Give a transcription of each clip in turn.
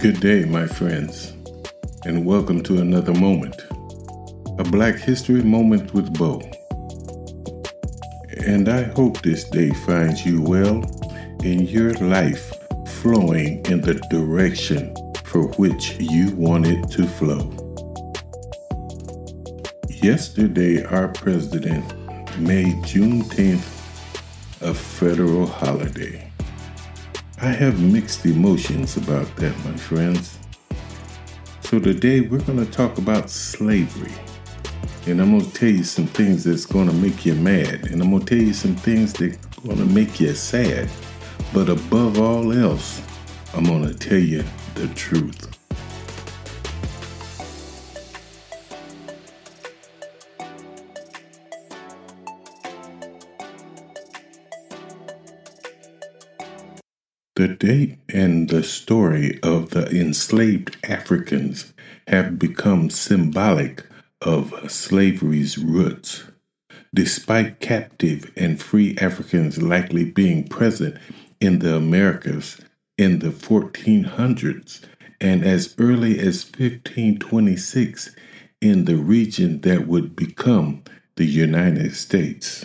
Good day, my friends, and welcome to another moment a Black History Moment with Bo. And I hope this day finds you well and your life flowing in the direction for which you want it to flow. Yesterday, our president made Juneteenth a federal holiday. I have mixed emotions about that, my friends. So today we're going to talk about slavery. And I'm going to tell you some things that's going to make you mad. And I'm going to tell you some things that's going to make you sad. But above all else, I'm going to tell you the truth. The date and the story of the enslaved Africans have become symbolic of slavery's roots. Despite captive and free Africans likely being present in the Americas in the 1400s and as early as 1526 in the region that would become the United States.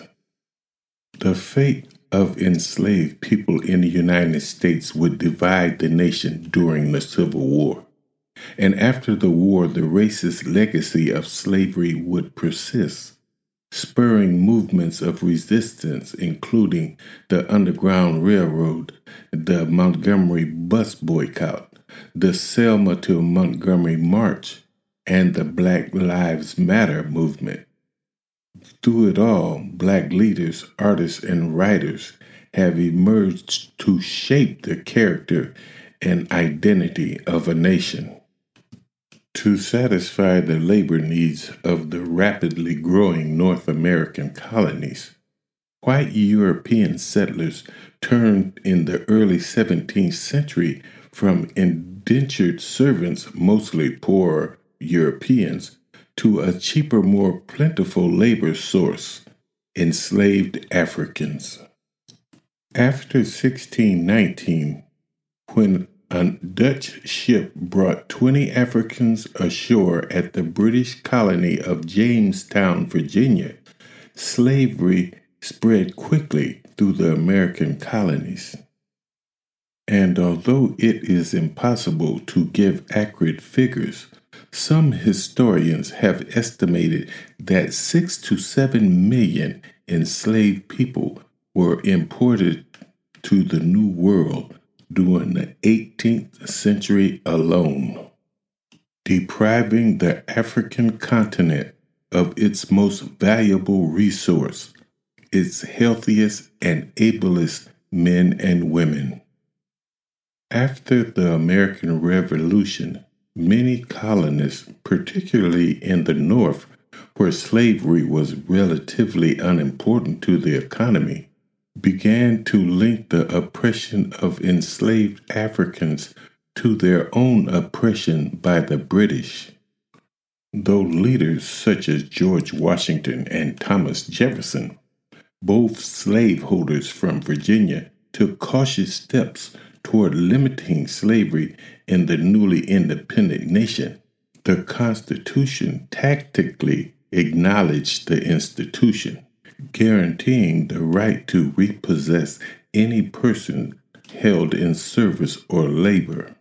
The fate of enslaved people in the United States would divide the nation during the Civil War. And after the war, the racist legacy of slavery would persist, spurring movements of resistance, including the Underground Railroad, the Montgomery bus boycott, the Selma to Montgomery March, and the Black Lives Matter movement. Through it all, black leaders, artists, and writers have emerged to shape the character and identity of a nation. To satisfy the labor needs of the rapidly growing North American colonies, white European settlers turned in the early 17th century from indentured servants, mostly poor Europeans, to a cheaper, more plentiful labor source, enslaved Africans. After 1619, when a Dutch ship brought 20 Africans ashore at the British colony of Jamestown, Virginia, slavery spread quickly through the American colonies. And although it is impossible to give accurate figures, some historians have estimated that six to seven million enslaved people were imported to the New World during the 18th century alone, depriving the African continent of its most valuable resource, its healthiest and ablest men and women. After the American Revolution, Many colonists, particularly in the North, where slavery was relatively unimportant to the economy, began to link the oppression of enslaved Africans to their own oppression by the British. Though leaders such as George Washington and Thomas Jefferson, both slaveholders from Virginia, took cautious steps toward limiting slavery in the newly independent nation, the Constitution tactically acknowledged the institution, guaranteeing the right to repossess any person held in service or labor,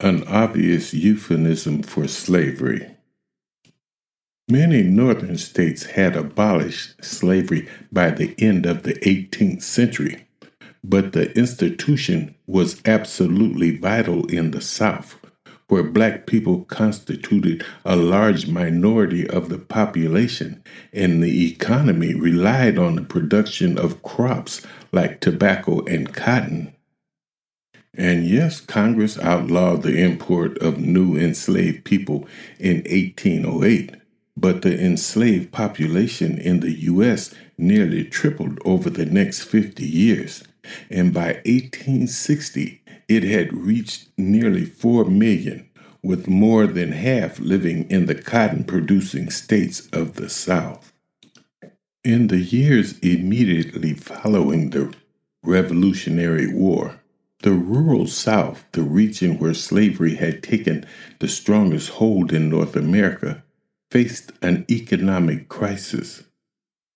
an obvious euphemism for slavery. Many northern states had abolished slavery by the end of the 18th century, but the institution was absolutely vital in the South, where black people constituted a large minority of the population, and the economy relied on the production of crops like tobacco and cotton. And yes, Congress outlawed the import of new enslaved people in 1808, but the enslaved population in the U.S. nearly tripled over the next 50 years and by 1860 it had reached nearly 4 million, with more than half living in the cotton producing states of the South. In the years immediately following the Revolutionary War, The rural South, the region where slavery had taken the strongest hold in North America, faced an economic crisis.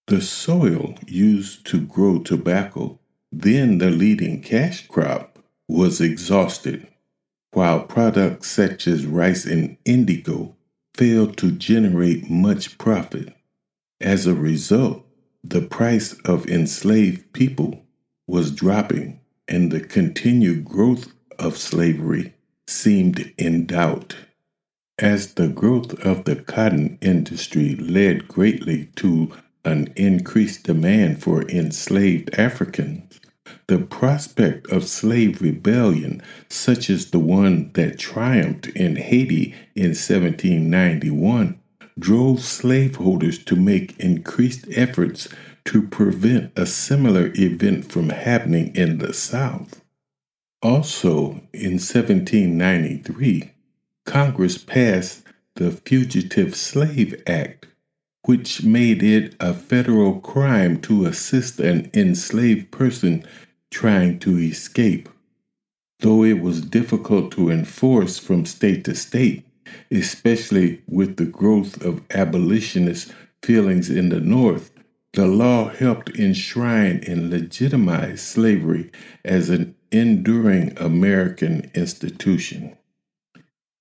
The soil used to grow tobacco, then the leading cash crop, was exhausted, while products such as rice and indigo failed to generate much profit. As a result, the price of enslaved people was dropping, and the continued growth of slavery seemed in doubt. As the growth of the cotton industry led greatly to an increased demand for enslaved Africans, the prospect of slave rebellion, such as the one that triumphed in Haiti in 1791, drove slaveholders to make increased efforts to prevent a similar event from happening in the South. Also, in 1793, Congress passed the Fugitive Slave Act, which made it a federal crime to assist an enslaved person trying to escape. Though it was difficult to enforce from state to state, especially with the growth of abolitionist feelings in the North, the law helped enshrine and legitimize slavery as an enduring American institution.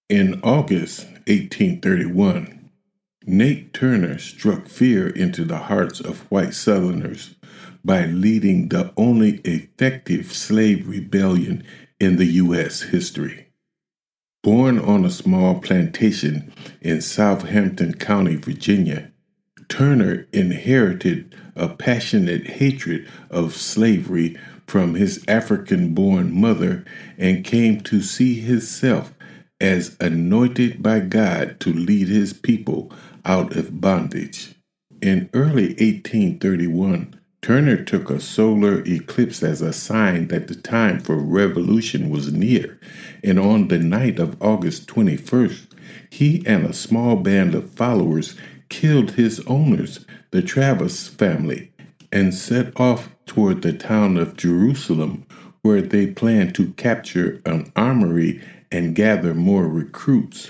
In August 1831, Nat Turner struck fear into the hearts of white Southerners by leading the only effective slave rebellion in the U.S. history. Born on a small plantation in Southampton County, Virginia, Turner inherited a passionate hatred of slavery from his African born mother and came to see himself as anointed by God to lead his people out of bondage. In early 1831, Turner took a solar eclipse as a sign that the time for revolution was near, and on the night of August 21st, he and a small band of followers killed his owners, the Travis family, and set off toward the town of Jerusalem, where they planned to capture an armory and gather more recruits.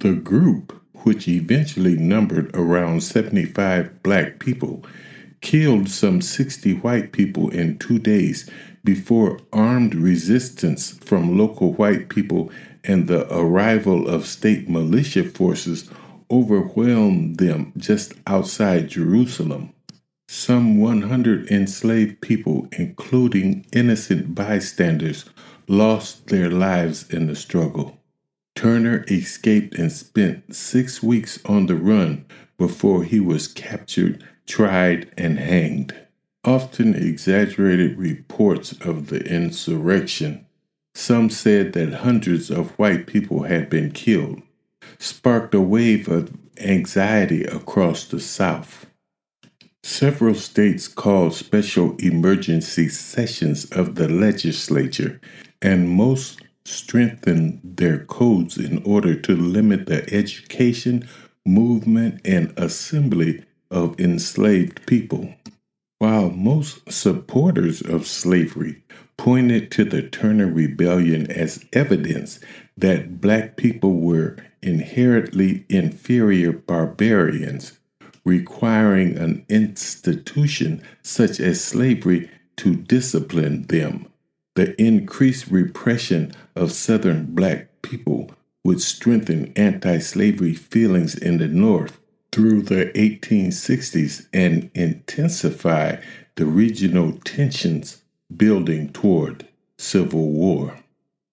The group which eventually numbered around 75 black people, killed some 60 white people in two days before armed resistance from local white people and the arrival of state militia forces overwhelmed them just outside Jerusalem. Some 100 enslaved people, including innocent bystanders, lost their lives in the struggle. Turner escaped and spent six weeks on the run before he was captured, tried, and hanged. Often exaggerated reports of the insurrection, some said that hundreds of white people had been killed, sparked a wave of anxiety across the South. Several states called special emergency sessions of the legislature, and most strengthened their codes in order to limit the education, movement, and assembly of enslaved people. While most supporters of slavery pointed to the Turner Rebellion as evidence that black people were inherently inferior barbarians, requiring an institution such as slavery to discipline them. The increased repression of Southern black people would strengthen anti slavery feelings in the North through the 1860s and intensify the regional tensions building toward civil war.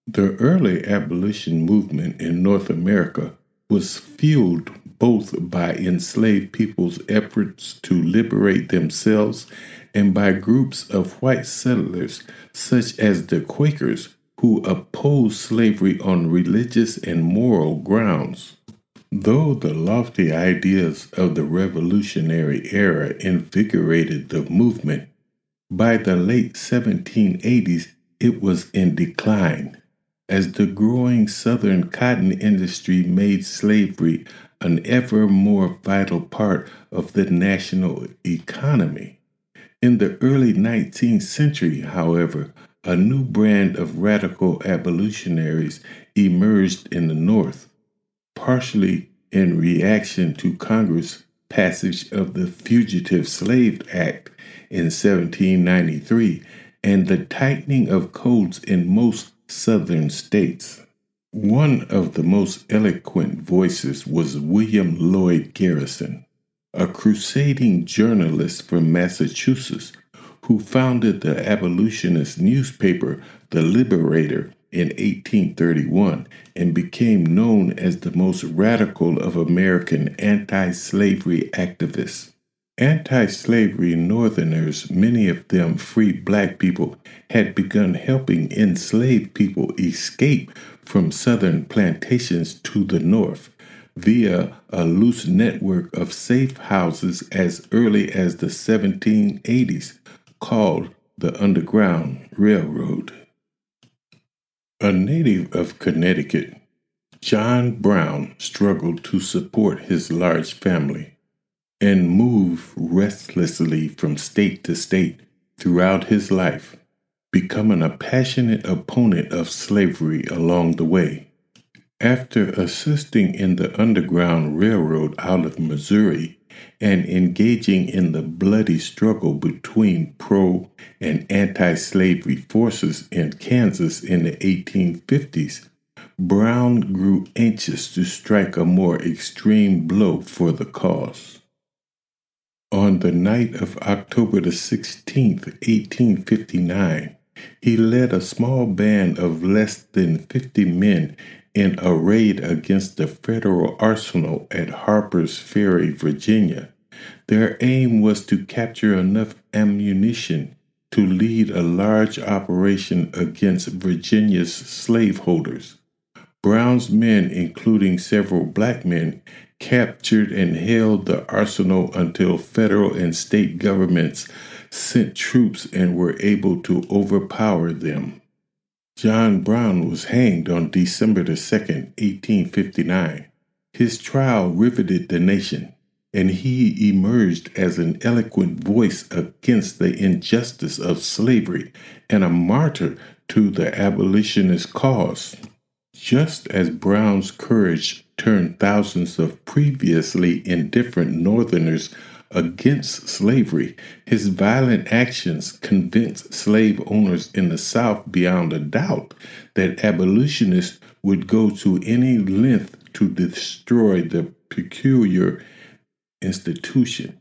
The early abolition movement in North America was fueled both by enslaved people's efforts to liberate themselves and by groups of white settlers, such as the Quakers, who opposed slavery on religious and moral grounds. Though the lofty ideas of the Revolutionary era invigorated the movement, by the late 1780s it was in decline, as the growing Southern cotton industry made slavery an ever more vital part of the national economy. In the early 19th century, however, a new brand of radical abolitionaries emerged in the North, partially in reaction to Congress' passage of the Fugitive Slave Act in 1793 and the tightening of codes in most southern states. One of the most eloquent voices was William Lloyd Garrison, a crusading journalist from Massachusetts who founded the abolitionist newspaper The Liberator in 1831 and became known as the most radical of American anti slavery activists. Anti slavery Northerners, many of them free black people, had begun helping enslaved people escape from Southern plantations to the North via a loose network of safe houses as early as the 1780s called the Underground Railroad. A native of Connecticut, John Brown struggled to support his large family and move restlessly from state to state throughout his life, becoming a passionate opponent of slavery along the way. After assisting in the Underground Railroad out of Missouri and engaging in the bloody struggle between pro and anti slavery forces in Kansas in the 1850s, Brown grew anxious to strike a more extreme blow for the cause. On the night of October the 16th, 1859, he led a small band of less than 50 men in a raid against the federal arsenal at Harper's Ferry, Virginia. Their aim was to capture enough ammunition to lead a large operation against Virginia's slaveholders. Brown's men, including several black men, captured and held the arsenal until federal and state governments sent troops and were able to overpower them. John Brown was hanged on December the 2nd, 1859. His trial riveted the nation, and he emerged as an eloquent voice against the injustice of slavery and a martyr to the abolitionist cause. Just as Brown's courage turned thousands of previously indifferent Northerners against slavery, his violent actions convinced slave owners in the South beyond a doubt that abolitionists would go to any length to destroy the peculiar institution.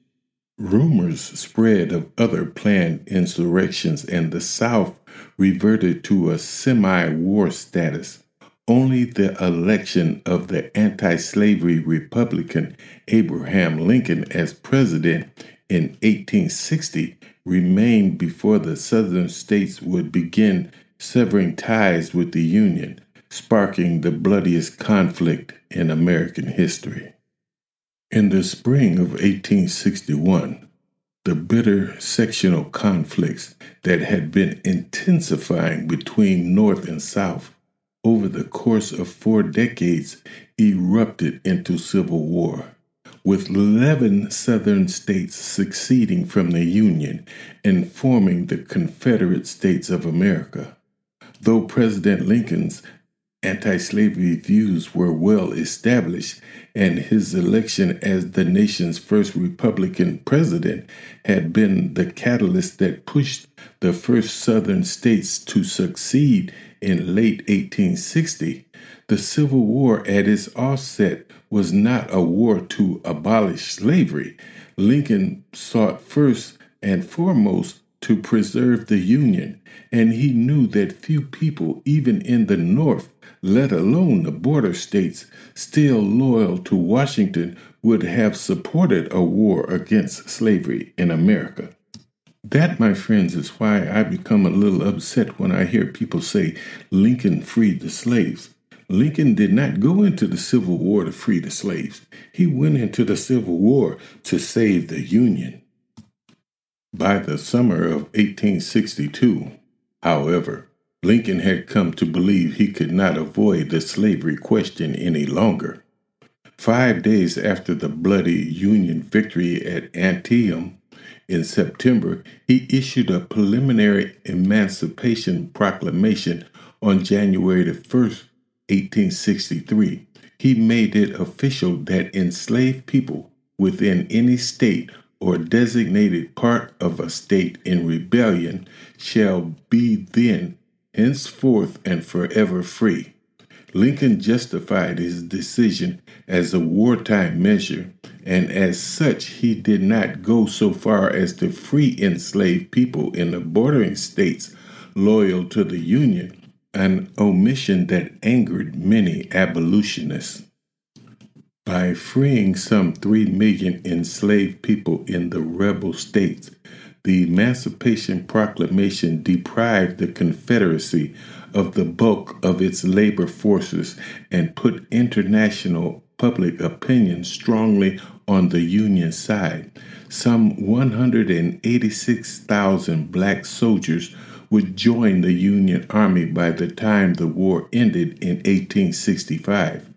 Rumors spread of other planned insurrections, and the South reverted to a semi war status. Only the election of the anti slavery Republican Abraham Lincoln as president in 1860 remained before the Southern states would begin severing ties with the Union, sparking the bloodiest conflict in American history. In the spring of 1861, the bitter sectional conflicts that had been intensifying between North and South over the course of four decades, erupted into civil war, with 11 Southern states seceding from the Union and forming the Confederate States of America. Though President Lincoln's anti slavery views were well established, and his election as the nation's first Republican president had been the catalyst that pushed the first Southern states to succeed in late 1860, the Civil War at its offset was not a war to abolish slavery. Lincoln sought first and foremost to preserve the Union, and he knew that few people, even in the North, let alone the border states, still loyal to Washington, would have supported a war against slavery in America. That, my friends, is why I become a little upset when I hear people say Lincoln freed the slaves. Lincoln did not go into the Civil War to free the slaves. He went into the Civil War to save the Union. By the summer of 1862, however, Lincoln had come to believe he could not avoid the slavery question any longer. Five days after the bloody Union victory at Antietam, In September, he issued a preliminary Emancipation Proclamation on January 1, 1863. He made it official that enslaved people within any state or designated part of a state in rebellion shall be then, henceforth, and forever free. Lincoln justified his decision as a wartime measure, and as such, he did not go so far as to free enslaved people in the bordering states loyal to the Union, an omission that angered many abolitionists. By freeing some 3 million enslaved people in the rebel states, the Emancipation Proclamation deprived the Confederacy of the bulk of its labor forces and put international public opinion strongly on the Union side. Some 186,000 black soldiers would join the Union Army by the time the war ended in 1865,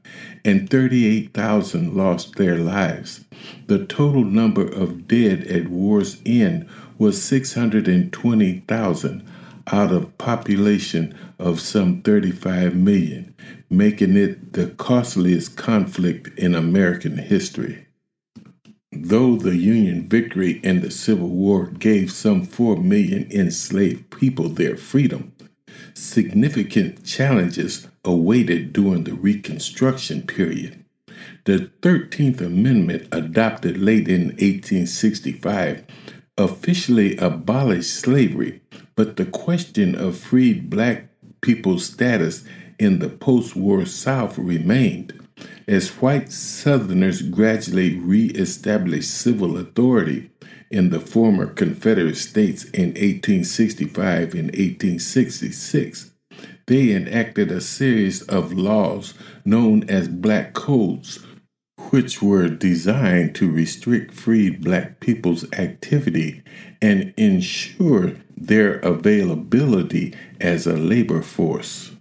and 38,000 lost their lives. The total number of dead at war's end was 620,000 out of population of some 35 million, making it the costliest conflict in American history. Though the Union victory in the Civil War gave some 4 million enslaved people their freedom, significant challenges awaited during the Reconstruction period. The 13th Amendment, adopted late in 1865, officially abolished slavery, but the question of freed black people's status in the post war South remained. As white Southerners gradually reestablished civil authority in the former Confederate States in 1865 and 1866, they enacted a series of laws known as Black Codes which were designed to restrict freed black people's activity and ensure their availability as a labor force.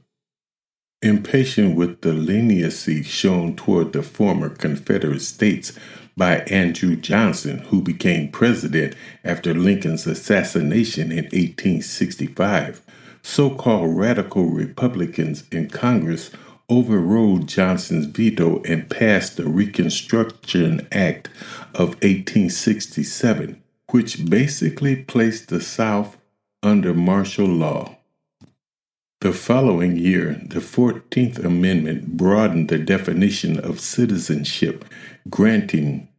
Impatient with the leniency shown toward the former Confederate States by Andrew Johnson, who became president after Lincoln's assassination in 1865, so called radical Republicans in Congress overrode Johnson's veto and passed the Reconstruction Act of 1867, which basically placed the South under martial law. The following year, the 14th Amendment broadened the definition of citizenship, granting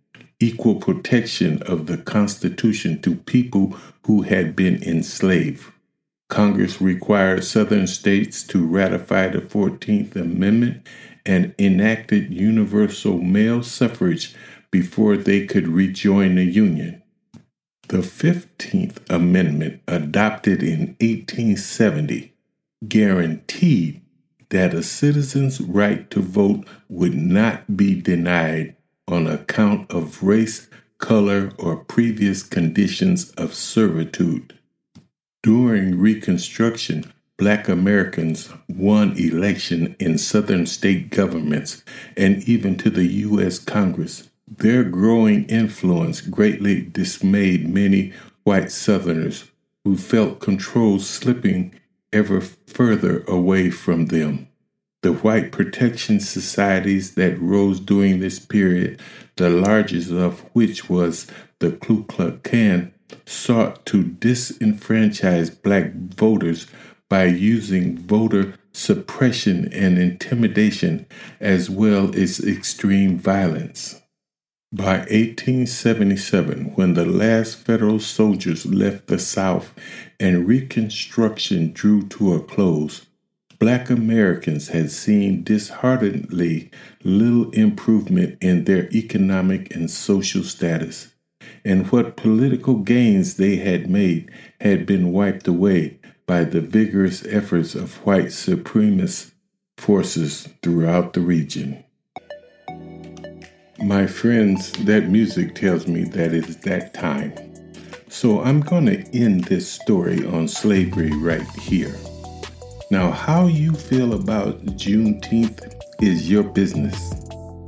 equal protection of the Constitution to people who had been enslaved. Congress required Southern states to ratify the 14th Amendment and enacted universal male suffrage before they could rejoin the Union. The 15th Amendment, adopted in 1870, guaranteed that a citizen's right to vote would not be denied on account of race, color, or previous conditions of servitude. During Reconstruction, Black Americans won election in Southern state governments and even to the U.S. Congress. Their growing influence greatly dismayed many white Southerners who felt control slipping ever further away from them. The white protection societies that rose during this period, the largest of which was the Ku Klux Klan, sought to disenfranchise black voters by using voter suppression and intimidation as well as extreme violence. By 1877, when the last federal soldiers left the South and Reconstruction drew to a close, Black Americans had seen dishearteningly little improvement in their economic and social status and what political gains they had made had been wiped away by the vigorous efforts of white supremacist forces throughout the region. My friends, that music tells me that it is that time. So I'm going to end this story on slavery right here. Now, how you feel about Juneteenth is your business.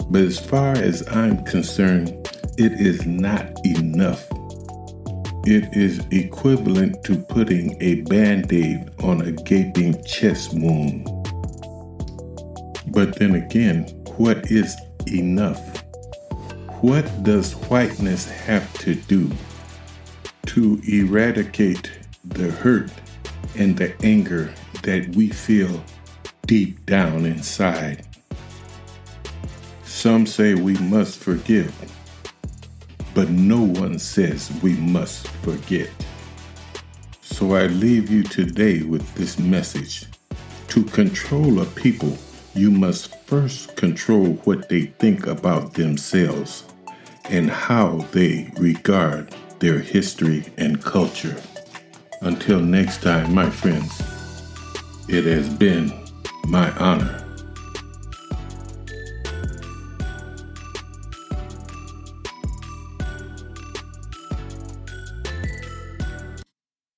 But as far as I'm concerned, it is not enough. It is equivalent to putting a band aid on a gaping chest wound. But then again, what is enough? What does whiteness have to do to eradicate the hurt and the anger that we feel deep down inside? Some say we must forgive, but no one says we must forget. So I leave you today with this message. To control a people, you must first control what they think about themselves and how they regard their history and culture. Until next time, my friends, it has been my honor